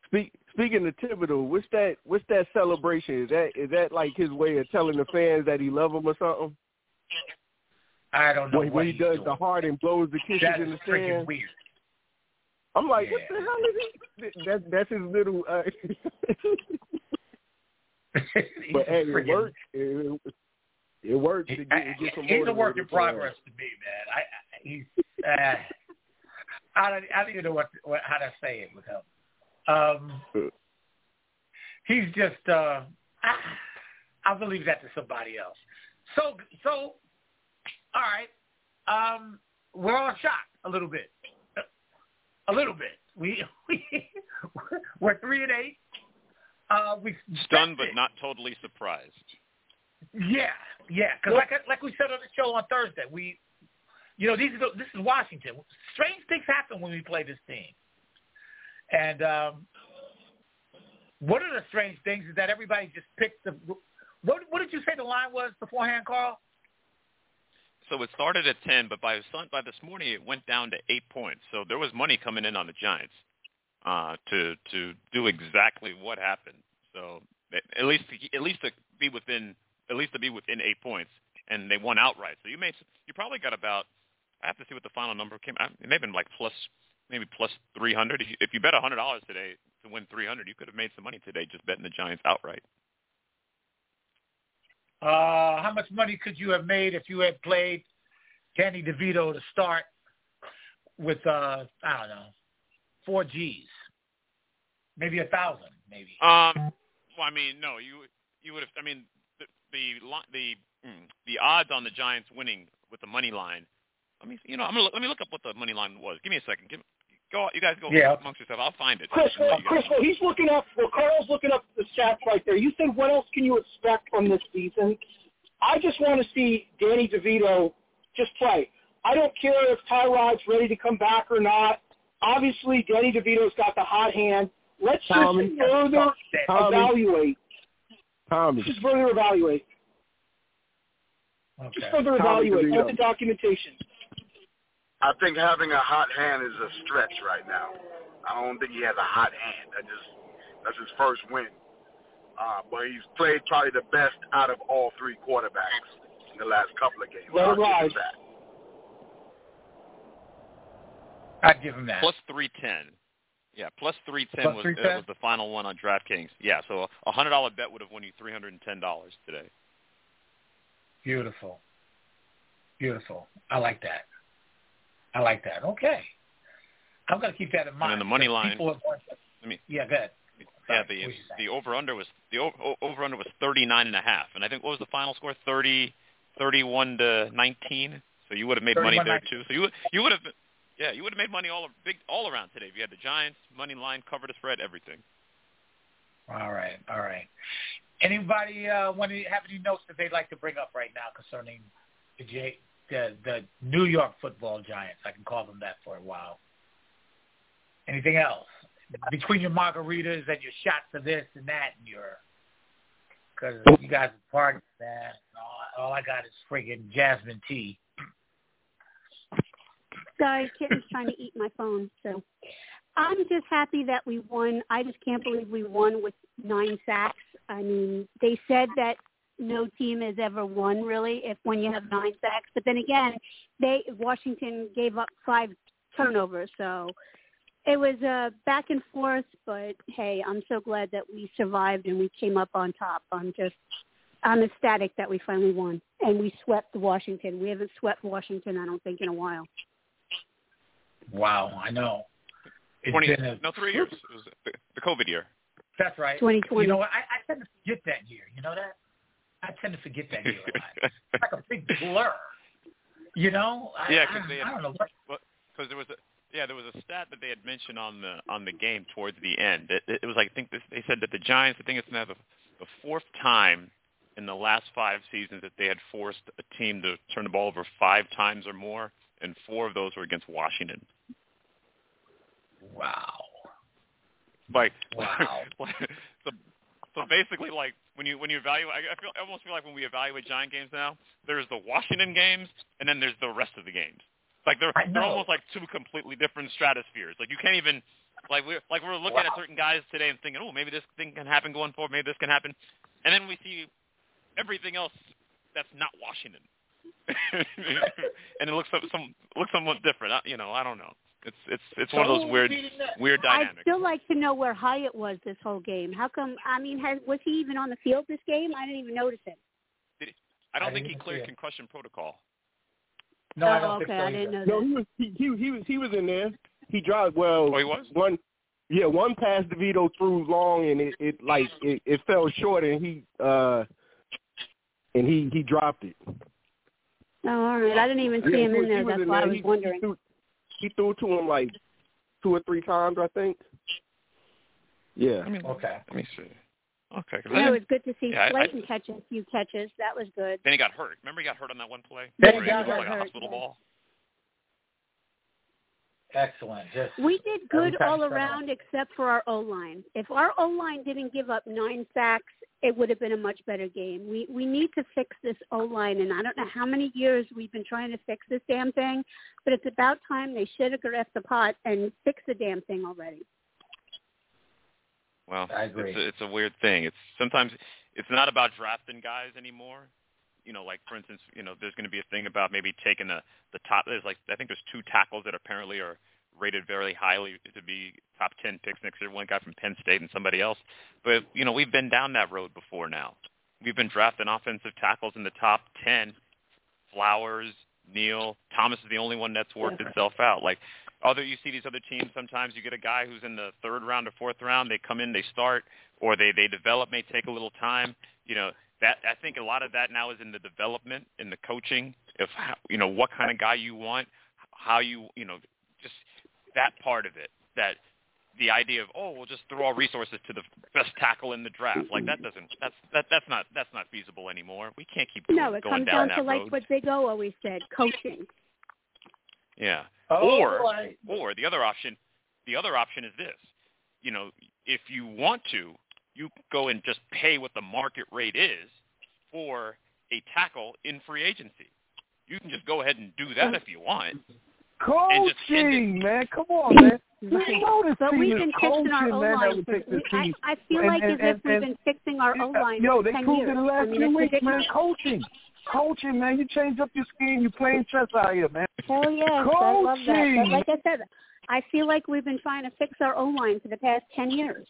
Speak, speaking of Thibodeaux, what's that? What's that celebration? Is that is that like his way of telling the fans that he love them or something? I don't know When, what when he does doing. the heart and blows the kisses That in the freaking weird. I'm like, what the hell is he? That, that's his little. Uh, but hey, it works. It, it works to He- get, get some he's a work in progress to me, man. I, I he's uh, I don't I don't even know what, what how to say it with him. Um, he's just uh, I, I'll leave that to somebody else. So so all right, um, we're all shocked a little bit, a little bit. We we we're three and eight. Uh, we Stunned but not totally surprised. Yeah, yeah. Because like like we said on the show on Thursday, we, you know, these are the, this is Washington. Strange things happen when we play this team, and um, one of the strange things is that everybody just picked the. What what did you say the line was beforehand, Carl? So it started at 10, but by sun- by this morning it went down to eight points. So there was money coming in on the Giants uh, to to do exactly what happened. So at least at least to be within at least to be within eight points, and they won outright. So you made you probably got about I have to see what the final number came. It may have been like plus maybe plus 300. If you, if you bet $100 today to win 300, you could have made some money today just betting the Giants outright. Uh, how much money could you have made if you had played Danny DeVito to start with uh I don't know four G's, maybe a thousand, maybe. Um, well, I mean, no, you you would have. I mean, the the the mm, odds on the Giants winning with the money line. Let me, you know, I'm gonna look, let me look up what the money line was. Give me a second. Give, go, you guys go Yeah. amongst yourself. I'll find it. Chris, and let well, you guys Chris, well, he's looking up. Well, Carl's looking up the stats right there. You said what else can you expect from this season? I just want to see Danny DeVito just play. I don't care if Tyrod's ready to come back or not. Obviously, Danny DeVito's got the hot hand. Let's just further Tommy. evaluate. Tommy. Just further evaluate. Okay. Just further Tommy evaluate. DeVito. The documentation. I think having a hot hand is a stretch right now. I don't think he has a hot hand. That just that's his first win. Uh, but he's played probably the best out of all three quarterbacks in the last couple of games. Let it I'll give ride. him that. I'd give him that. Plus three ten. Yeah, plus three ten was uh, was the final one on DraftKings. Yeah, so a hundred dollar bet would have won you three hundred and ten dollars today. Beautiful. Beautiful. I like that. I like that. Okay. I'm to keep that in mind. And the money line- people are going to- I mean, yeah, go ahead. yeah, the what was you saying? the over under was the over under was thirty nine and a half, and I think what was the final score? Thirty thirty one to nineteen. So you would have made money there 31-19. too. So you would you would have yeah you would have made money all big all around today if you had the Giants money line cover the spread everything. All right, all right. Anybody uh, want to have any notes that they'd like to bring up right now concerning the J, the the New York Football Giants? I can call them that for a while. Anything else between your margaritas and your shots of this and that and your because you guys are partying, man. All, all I got is friggin' jasmine tea. Sorry, kitten's trying to eat my phone. So I'm just happy that we won. I just can't believe we won with nine sacks. I mean, they said that no team has ever won really if when you have nine sacks, but then again, they Washington gave up five turnovers, so it was uh, back and forth. But hey, I'm so glad that we survived and we came up on top. I'm just I'm ecstatic that we finally won and we swept Washington. We haven't swept Washington, I don't think, in a while. Wow, I know. It's Twenty been a, no three years. It was the, the COVID year. That's right. 2020. You know what? I, I tend to forget that year. You know that? I tend to forget that year a lot. It's like a big blur. You know? I, Yeah, I, 'cause they I don't know what. because there was a yeah there was a stat that they had mentioned on the on the game towards the end. It, it, it was like I think this, they said that the Giants I think it's now the, the fourth time in the last five seasons that they had forced a team to turn the ball over five times or more, and four of those were against Washington. Wow. Like Wow. so so basically like when you when you evaluate I, feel I almost feel like when we evaluate Giant games now, there's the Washington games and then there's the rest of the games. Like they're they're almost like two completely different stratospheres. Like you can't even like we're like we're looking at certain guys today and thinking, oh maybe this thing can happen going forward, maybe this can happen, and then we see everything else that's not Washington, and it looks some, some looks somewhat different. I, you know, I don't know. It's it's it's one of those So weird beating that- weird I'd still like to know where Hyatt was this whole game. How come? I mean, has, was he even on the field this game? I didn't even notice him. I don't I think he cleared concussion protocol. No, I oh, don't okay. think so I didn't either. know No, that. he was he he, he was he was in there. He dropped well. Oh, he was? one. Yeah, one pass DeVito threw long and it, it like it, it fell short and he uh and he he dropped it. Oh, all right. I didn't even see Yeah, him he in there. That's in why I was He- wondering. He threw, he threw it to him like two or three times, I think. Yeah. I mean, Okay. let me see. Okay. No, then, it was good to see Yeah, I- Slayton catch a few catches. That was good. then he got hurt. Remember, he got hurt on that one play. Then he Where got threw, hurt. like a hurt, hospital yeah. ball. Excellent. Just We did good all you around except for our O line. If our O line didn't give up nine sacks, it would have been a much better game. We we need to fix this O line, and I don't know how many years we've been trying to fix this damn thing, but it's about time they should have grasped the pot and fix the damn thing already. Well, I agree. It's a, it's a weird thing. It's sometimes it's not about drafting guys anymore. You know, like for instance, you know, there's going to be a thing about maybe taking the the top. There's like I think there's two tackles that apparently are rated very highly to be top ten picks next year. One guy from Penn State and somebody else. But you know, we've been down that road before now. We've been drafting offensive tackles in the top ten. Flowers, Neal, Thomas is the only one that's worked itself out. Like other you see these other teams sometimes you get a guy who's in the third round or fourth round they come in they start or they they develop may take a little time you know that i think a lot of that now is in the development in the coaching of how, you know what kind of guy you want how you you know that part of it that the idea of oh we'll just throw our resources to the best tackle in the draft. Like that doesn't that's that that's not that's not feasible anymore. We can't keep No, it going comes down down to road like what Big O always said, coaching. yeah. Oh, or boy. or the other option the other option is this. You know if you want to you go and just pay what the market rate is for a tackle in free agency. You can just go ahead and do that mm. if you want. And just end Coaching, man. Come on, man. You Right. know this But we've is been fixing our coaching, O line for. I. I feel And- like and- as if we've and- been fixing our O uh, line Yo, for they ten proved it the last I mean, few it's weeks, man. Coaching. Coaching, man. You change up your scheme. You playing chess out here, man. Hell yes, I love that. Coaching. But like I said, I feel like we've been trying to fix our O line for the past ten years.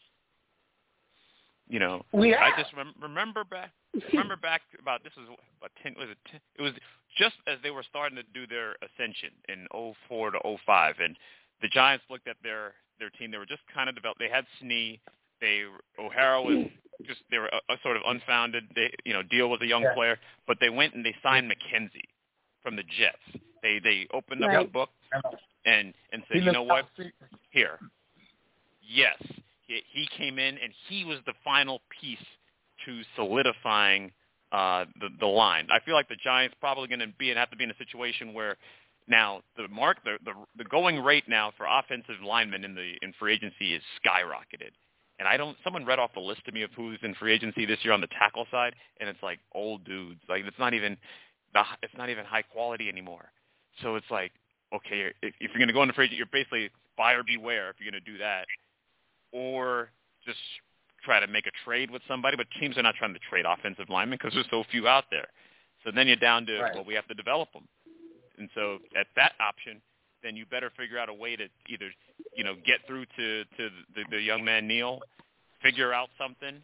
You know, We I just rem- remember back remember back about this was about ten was it 10, it was just as they were starting to do their ascension in '04 to '05 and the Giants looked at their their team. They were just kind of developed they had Snee they O'Hara was just they were a, a sort of unfounded they you know deal with a young Yeah. player but they went and they signed McKenzie from the Jets. They they opened up the book and and said you know what? down the street. here. Yes, he, he came in and he was the final piece to solidifying uh, the the line. I feel like the Giants probably going to be and have to be in a situation where now the mark the, the the going rate now for offensive linemen in the in free agency is skyrocketed. And I don't. Someone read off the list to me of who's in free agency this year on the tackle side, and it's like old dudes. Like it's not even it's not even high quality anymore. So it's like okay, if, if you're going to go into free agent, you're basically buyer beware if you're going to do that, or just try to make a trade with somebody. But teams are not trying to trade offensive linemen because there's so few out there. So then you're down to Right. well, we have to develop them. And so at that option, then you better figure out a way to either you know get through to to the, the young man Neal, figure out something.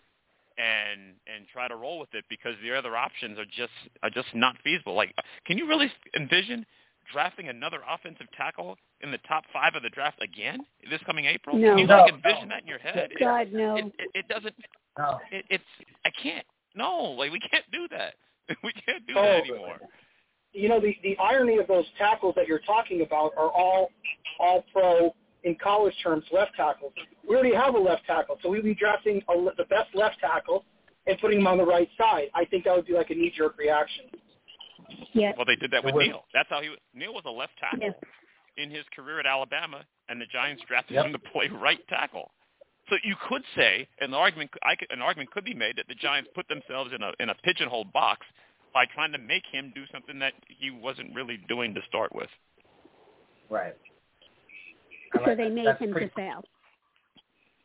And and try to roll with it because the other options are just are just not feasible. Like, can you really envision drafting another offensive tackle in the top five of the draft again this coming April? No. Can you No, like envision no. that in your head? It- God no. It, it, it doesn't. No. It, it's. I can't. No, like we can't do that. We can't do Oh, that anymore. you know, the, the irony of those tackles that you're talking about are all all pro in college terms left tackles. We already have a left tackle, so we'd be drafting a, the best left tackle and putting him on the right side. I think that would be like a knee jerk reaction. Yes. Well, they did that with Neal. That's how he. was Neal was a left tackle Yes. in his career at Alabama, and the Giants drafted Yep. him to play right tackle. So you could say, and the argument, I could, an argument could be made that the Giants put themselves in a in a pigeonhole box by trying to make him do something that he wasn't really doing to start with. Right. I So they that. made That's him pretty- to fail.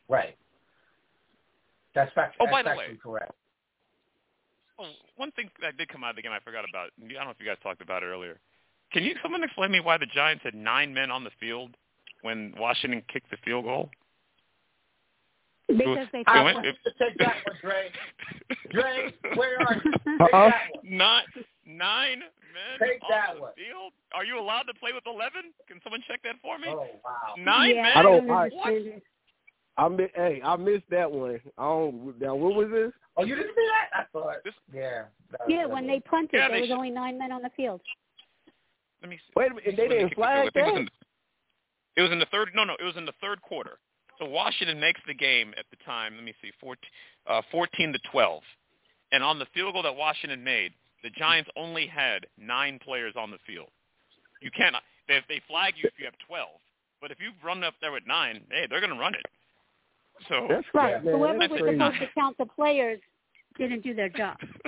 Right. That's fact. Oh, that's by the way. correct. Oh, one thing that did come out of the game I forgot about. I don't know if you guys talked about it earlier. Can you someone explain me why the Giants had nine men on the field when Washington kicked the field goal? Because they It I went- it- you to take that one, Dre. Dre, where are you? Take Uh-uh. that one. Not nine men Take on that the one. field. Are you allowed to play with eleven? Can someone check that for me? Oh wow. Nine yeah, men. I don't- I I- understand it. I mi- hey, I missed that one. I don't. Now, what was this? Oh, you didn't see that? I thought. This- Yeah. Yeah, when they punted, Yeah, there they was should- only nine men on the field. Let me see. Wait a minute. They didn't kicked the field goal. flag I think it was the- It was in the third. No, no, it was in the third quarter. So Washington makes the game at the time. Let me see, 14, uh, 14 to 12. And on the field goal that Washington made, the Giants only had nine players on the field. You cannot. They, they flag you if you have 12. But if you run up there with nine, hey, they're going to run it. So That's Right. right, man. Whoever That's was crazy. supposed to count the players didn't do their job.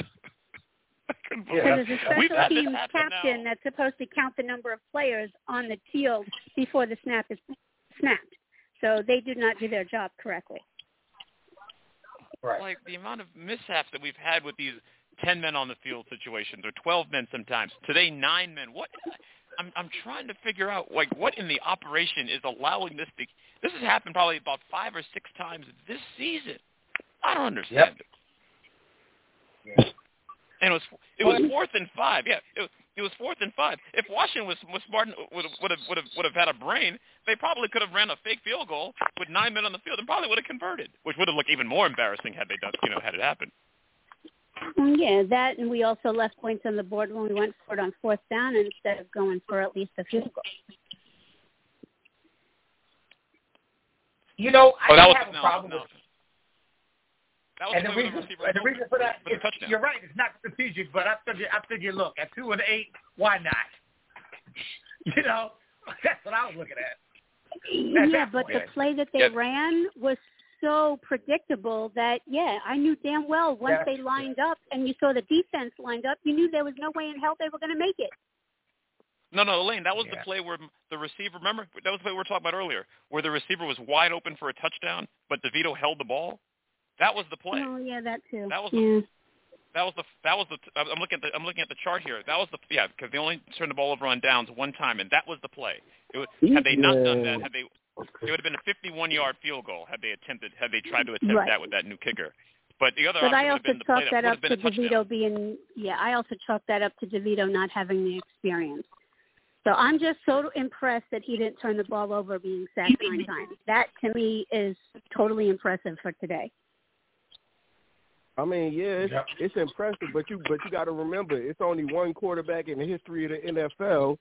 I Yeah, believe Because there's a special had teams captain now. that's supposed to count the number of players on the field before the snap is snapped. So they did not do their job correctly. Right. like the amount of mishaps that we've had with these ten men on the field situations or twelve men sometimes. Today nine men. What I'm I'm trying to figure out like what in the operation is allowing this to this has happened probably about five or six times this season. I don't understand it. Yeah. And it was it was fourth and five. Yeah, it, was- it was fourth and five. If Washington was was smart and would have would have would have would have had a brain, they probably could have ran a fake field goal with nine men on the field and probably would have converted, which would have looked even more embarrassing had they done you know had it happened. Mm, Yeah, that and we also left points on the board when we went for it on fourth down instead of going for at least a field goal. You know, I Oh, that was have a no, problem no. with That was and the the reason, the and the reason for that, for is- touchdown. you're right. It's not strategic, but I figure, I figure, look, at two and eight, why not? You know, that's what I was looking at. At yeah, that but the play that they Yeah. ran was so predictable that yeah, I knew damn well once That's they true. lined up and you saw the defense lined up, you knew there was no way in hell they were going to make it. No, no, Elaine, that was Yeah. the play where the receiver. Remember, that was the play we were talking about earlier, where the receiver was wide open for a touchdown, but DeVito held the ball. That was the play. Oh yeah, that too. That was yeah. that was the that was the I'm looking at the I'm looking at the chart here. That was the yeah because they only turned the ball over on downs one time, and that was the play. It was, had they not done that, had they it would have been a 51 yard field goal had they attempted had they tried to attempt Right. that with that new kicker. But the other But option I would have also been the chalk play that that would up have been to a. DeVito being yeah. I also chalk that up to DeVito not having the experience. So I'm just so impressed that he didn't turn the ball over being sacked nine times. That to me is totally impressive for today. I mean, yeah, it's, Yep. it's impressive, but you but you got to remember, it's only one quarterback in the history of the NFL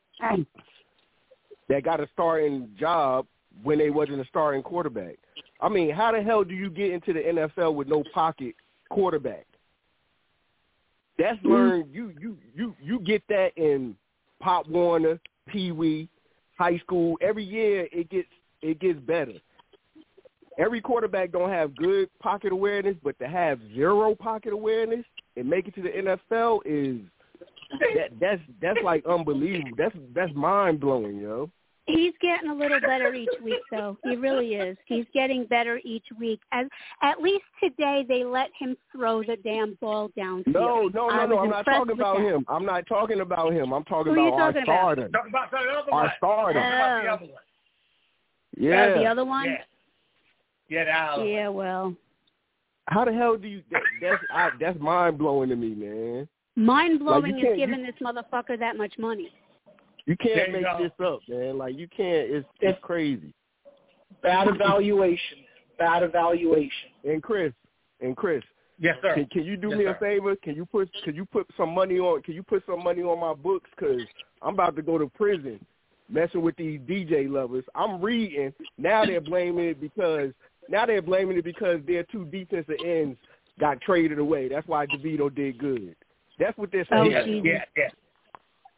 that got a starting job when they wasn't a starting quarterback. I mean, how the hell do you get into the NFL with no pocket quarterback? That's Mm-hmm. learned. You you you you get that in Pop Warner, Pee Wee, high school. Every year it gets it gets better. Every quarterback don't have good pocket awareness, but to have zero pocket awareness and make it to the NFL is that that's that's like unbelievable. That's that's mind blowing, yo. He's getting a little better each week, though. He really is. He's getting better each week. As at least today, they let him throw the damn ball downfield. No, no, no, no. I'm not talking about that. him. I'm not talking about him. I'm talking Who are you about our talking about? starter. Talk about the other Our one. starter. Talk about the Oh. other one. Yeah. Uh, the other one. Yeah. Yeah, the other one. Yeah, well, How the hell do you? That, that's I, that's mind blowing to me, man. mind blowing Like, is can't- giving this motherfucker that much money. You can't you make go. this up, man. Like you can't. It's it's crazy. Bad evaluation. Bad evaluation. And Chris, and Chris, Yes, sir. Can, can you do Yes, me sir. a favor? Can you put can you put some money on can you put some money on my books? Cause I'm about to go to prison, messing with these DJ lovers. I'm reading now. They're blaming it because now they're blaming it because their two defensive ends got traded away. That's why DeVito did good. That's what they're Oh, saying. yeah, yeah, yeah.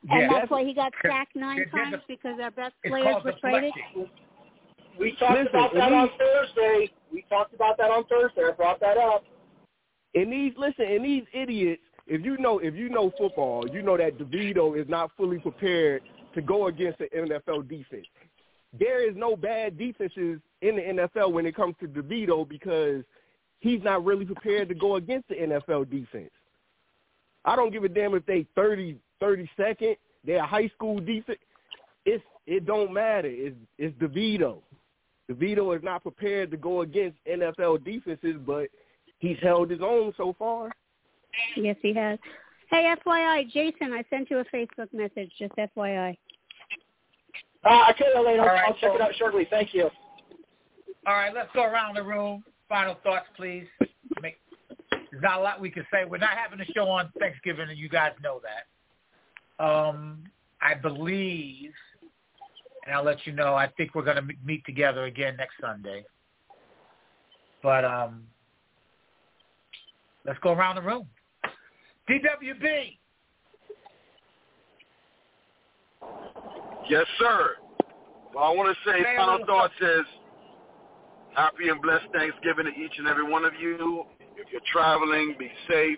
And Yeah. that's why he got sacked nine They're- they're times because our best players were traded. We talked Listen, about that and on Thursday. We talked about that on Thursday. I brought that up. And these listen, and these idiots, if you know if you know football, you know that DeVito is not fully prepared to go against the NFL defense. There is no bad defenses in the NFL when it comes to DeVito because he's not really prepared to go against the NFL defense. I don't give a damn if they 30, 32nd, they're a high school defense. It's it don't matter. It's it's DeVito. DeVito is not prepared to go against NFL defenses, but he's held his own so far. Yes, he has. Hey, FYI, Jason, I sent you a Facebook message. Just FYI. Uh, I'll tell you later. All right, I'll check so- it out shortly. Thank you. All right, let's go around the room. Final thoughts, please. Make, there's not a lot we can say. We're not having a show on Thanksgiving, and you guys know that. Um, I believe, and I'll let you know. I think we're going to meet together again next Sunday. But um, let's go around the room. DWB. Yes, sir. Well, I want to say final thoughts is happy and blessed Thanksgiving to each and every one of you. If you're traveling, be safe.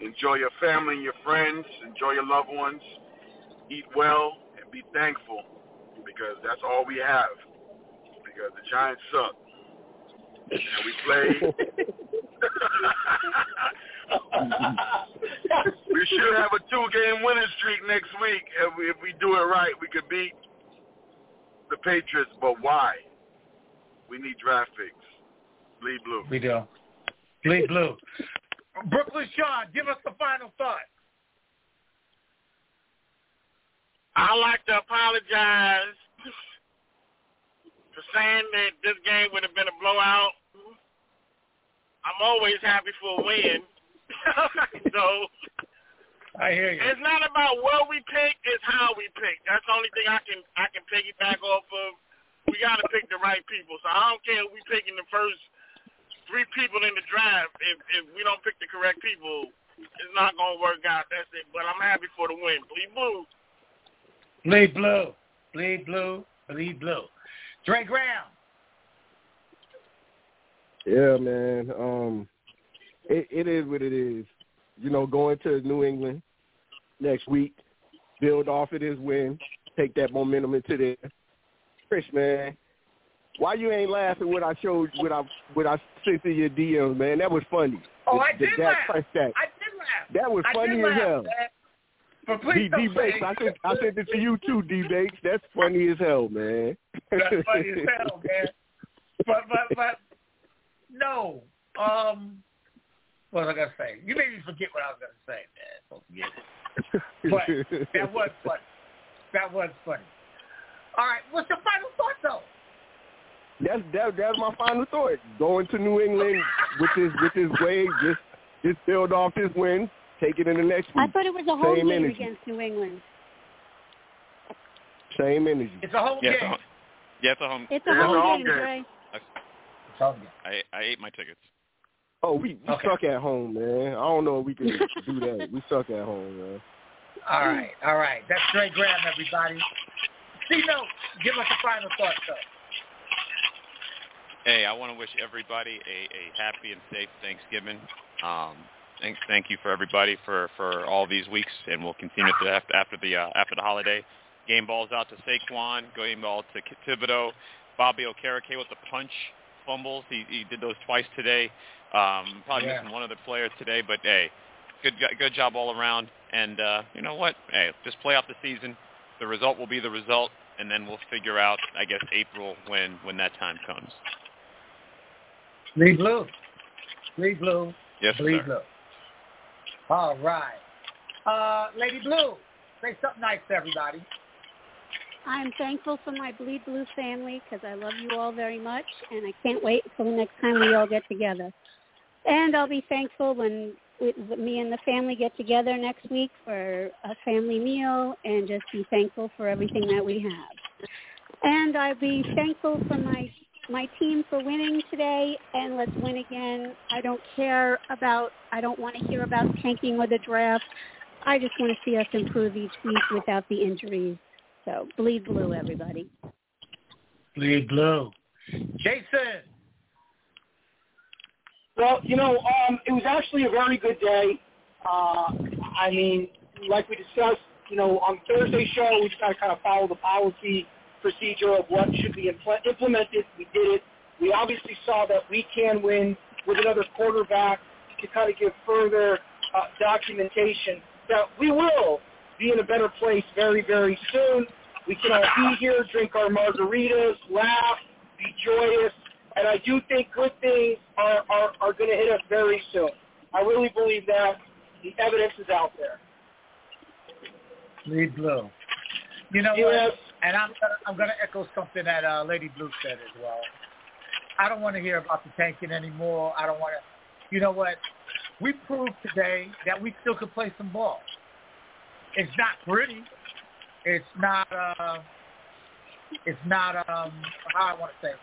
Enjoy your family and your friends. Enjoy your loved ones. Eat well and be thankful because that's all we have. Because the Giants suck. And we play. we should have a two-game winning streak next week. If we, if we do it right, we could beat the Patriots. But why? We need draft picks. Bleed blue. We do. Bleed blue. Brooklyn Sean, give us the final thought. I'd like to apologize for saying that this game would have been a blowout. I'm always happy for a win. so I hear you. it's not about what we pick, it's how we pick. That's the only thing I can I can piggyback off of. We got to pick the right people. So I don't care if we picking the first three people in the draft. If if we don't pick the correct people, it's not gonna work out. That's it. But I'm happy for the win. Bleed blue. Bleed blue. Bleed blue. Bleed blue. Dre Graham. Yeah, man. Um, it, it is what it is. You know, going to New England next week, build off of this win, take that momentum into there. Chris, man, why you ain't laughing when I showed what I what I sent to your DMs, man? That was funny. Oh, The- I did laugh. Prescott. I did laugh. That was I funny as laugh, hell. man. But please D, D Bakes, I sent I sent it to you too, D Bakes. That's funny as hell, man. That's funny as hell, man. But but but no. Um what was I gonna say? You made me forget what I was gonna say, man. Don't forget it. But that was funny. That was funny. All right, what's your final thought though? That's that that's my final thought. Going to New England with his with his way, just just build off his win, take it in the next I thought it was a home Same game energy. against New England. Same energy. It's a home Yeah, it's a game. home, yeah, it's a home. It's a It's a home home game, game. Dre. It's a home game. I I ate my tickets. Oh, we, we Okay. suck at home, man. I don't know if we can do that. We suck at home, man. All right, all right. That's Dre Graham, everybody. C note, give us a final thought, though. Hey, I want to wish everybody a, a happy and safe Thanksgiving. Um, thank, thank you for everybody for, for all these weeks, and we'll continue to after, after the uh, after the holiday. Game balls out to Saquon, game ball to K- Thibodeaux, Bobby Okereke with the punch fumbles. He, he did those twice today. Um, probably Yeah. missing one other player today, but hey, good good job all around. And uh, you know what? Hey, just play out the season. The result will be the result, and then we'll figure out, I guess, April when when that time comes. Bleed blue. Bleed blue. Yes, Bleed sir. blue. All right. Uh, Lady Blue, say something nice to everybody. I'm thankful for my Bleed Blue family because I love you all very much, and I can't wait until the next time we all get together. And I'll be thankful when we, me and the family get together next week for a family meal and just be thankful for everything that we have. And I'll be thankful for my my team for winning today and let's win again. I don't care about I don't want to hear about tanking or the draft. I just want to see us improve each week without the injuries. So bleed blue, everybody. Bleed blue. Jason. Well, you know, um, it was actually a very good day. Uh, I mean, like we discussed, you know, on Thursday show, we just got to kind of follow the policy procedure of what should be impl- implemented. We did it. We obviously saw that we can win with another quarterback to kind of give further uh, documentation that we will be in a better place very, very soon. We can all be here, drink our margaritas, laugh, be joyous, and I do think good things are, are, are going to hit us very soon. I really believe that. The evidence is out there. Bleed blue. You know Yes. what? And I'm gonna, I'm going to echo something that uh, Lady Blue said as well. I don't want to hear about the tanking anymore. I don't want to. You know what? We proved today that we still could play some ball. It's not pretty. It's not. Uh, it's not. Um, how I want to say. it.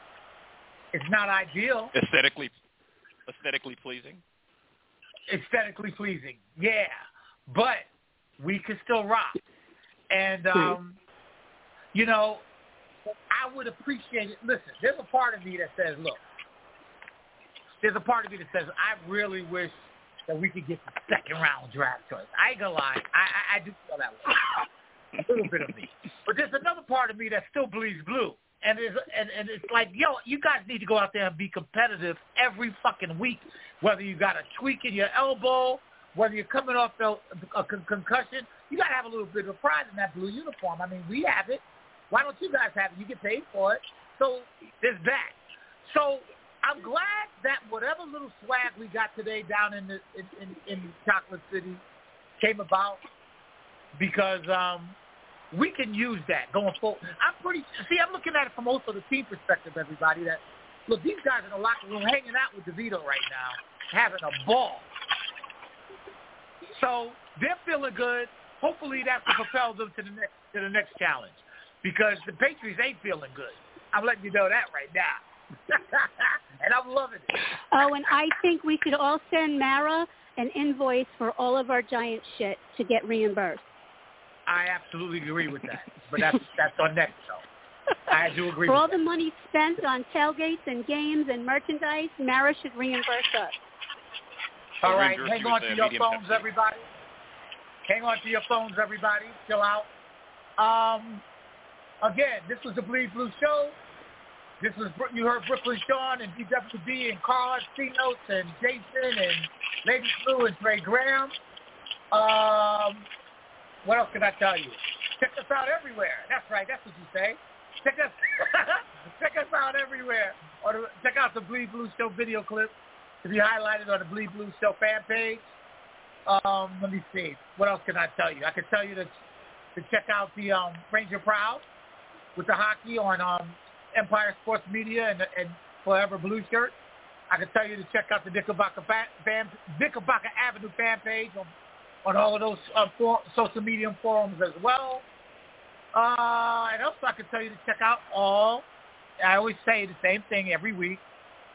It's not ideal. Aesthetically, aesthetically pleasing. aesthetically pleasing. Yeah, but we can still rock. And um, you know, I would appreciate it. Listen, there's a part of me that says, look, there's a part of me that says I really wish that we could get the second round draft choice. I ain't gonna lie, I I, I do feel that way. A little bit of me, but there's another part of me that still bleeds blue. And it's, and, and it's like, yo, you guys need to go out there and be competitive every fucking week, whether you got a tweak in your elbow, whether you're coming off a, a con- concussion. You got to have a little bit of pride in that blue uniform. I mean, we have it. Why don't you guys have it? You get paid for it. So there's that. So I'm glad that whatever little swag we got today down in the in, in, in Chocolate City came about because um, we can use that going forward. I'm pretty see. I'm looking at it from also the team perspective. Everybody that look, these guys in the locker room hanging out with DeVito right now, having a ball. So they're feeling good. Hopefully that will propel them to the next to the next challenge because the Patriots ain't feeling good. I'm letting you know that right now. and I'm loving it. Oh, and I think we should all send Mara an invoice for all of our giant shit to get reimbursed. I absolutely agree with that. But that's that's on next show. I do agree For all that. the money spent on tailgates and games and merchandise, Mara should reimburse us. All Or right, reimburse hang on to your phones, everybody. Hang on to your phones, everybody. Chill out. Um, again, this was the Bleed Blue Show. This was you heard Brooklyn Sean and DWB and Carl Notes and Jason and Lady Blue and Trey Graham. Um, what else can I tell you? Check us out everywhere. That's right. That's what you say. Check us, check us out everywhere. Or check out the Bleed Blue Show video clip to be highlighted on the Bleed Blue Show fan page. Um, let me see. What else can I tell you? I can tell you to to check out the um, Ranger Proud with the hockey on um, Empire Sports Media and, and Forever Blue Shirt. I can tell you to check out the Knickerbocker fan, Knickerbocker Avenue fan page on, on all of those uh, for, social media forums as well. Uh, and also I can tell you to check out all. I always say the same thing every week.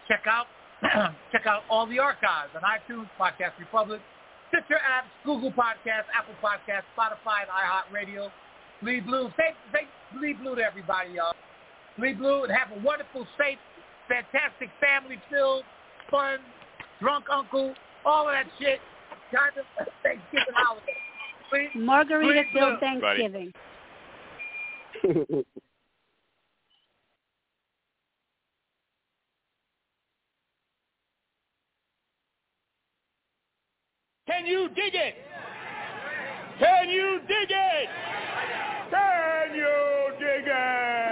Check out check out all the archives on iTunes, Podcast Republic, Stitcher apps, Google Podcasts, Apple Podcasts, Spotify, and iHeartRadio. Bleed Blue. Say, say Bleed Blue to everybody, y'all. Bleed Blue and have a wonderful, safe, fantastic, family-filled, fun, drunk uncle, all of that shit. Kind of Thanksgiving holiday. Please, Margarita-filled Thanksgiving. Can you dig it? Can you dig it? Can you dig it?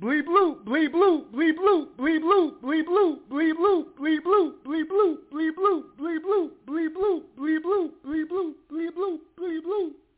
Bleep bloop, bleep bloop, bleep bloop, bleep bloop, bleep bloop, bleep bloop, bleep bloop, bleep bloop, bleep bloop, bleep bloop, bleep bloop, bleep bloop, bleep bloop, bleep bloop, bleep bloop.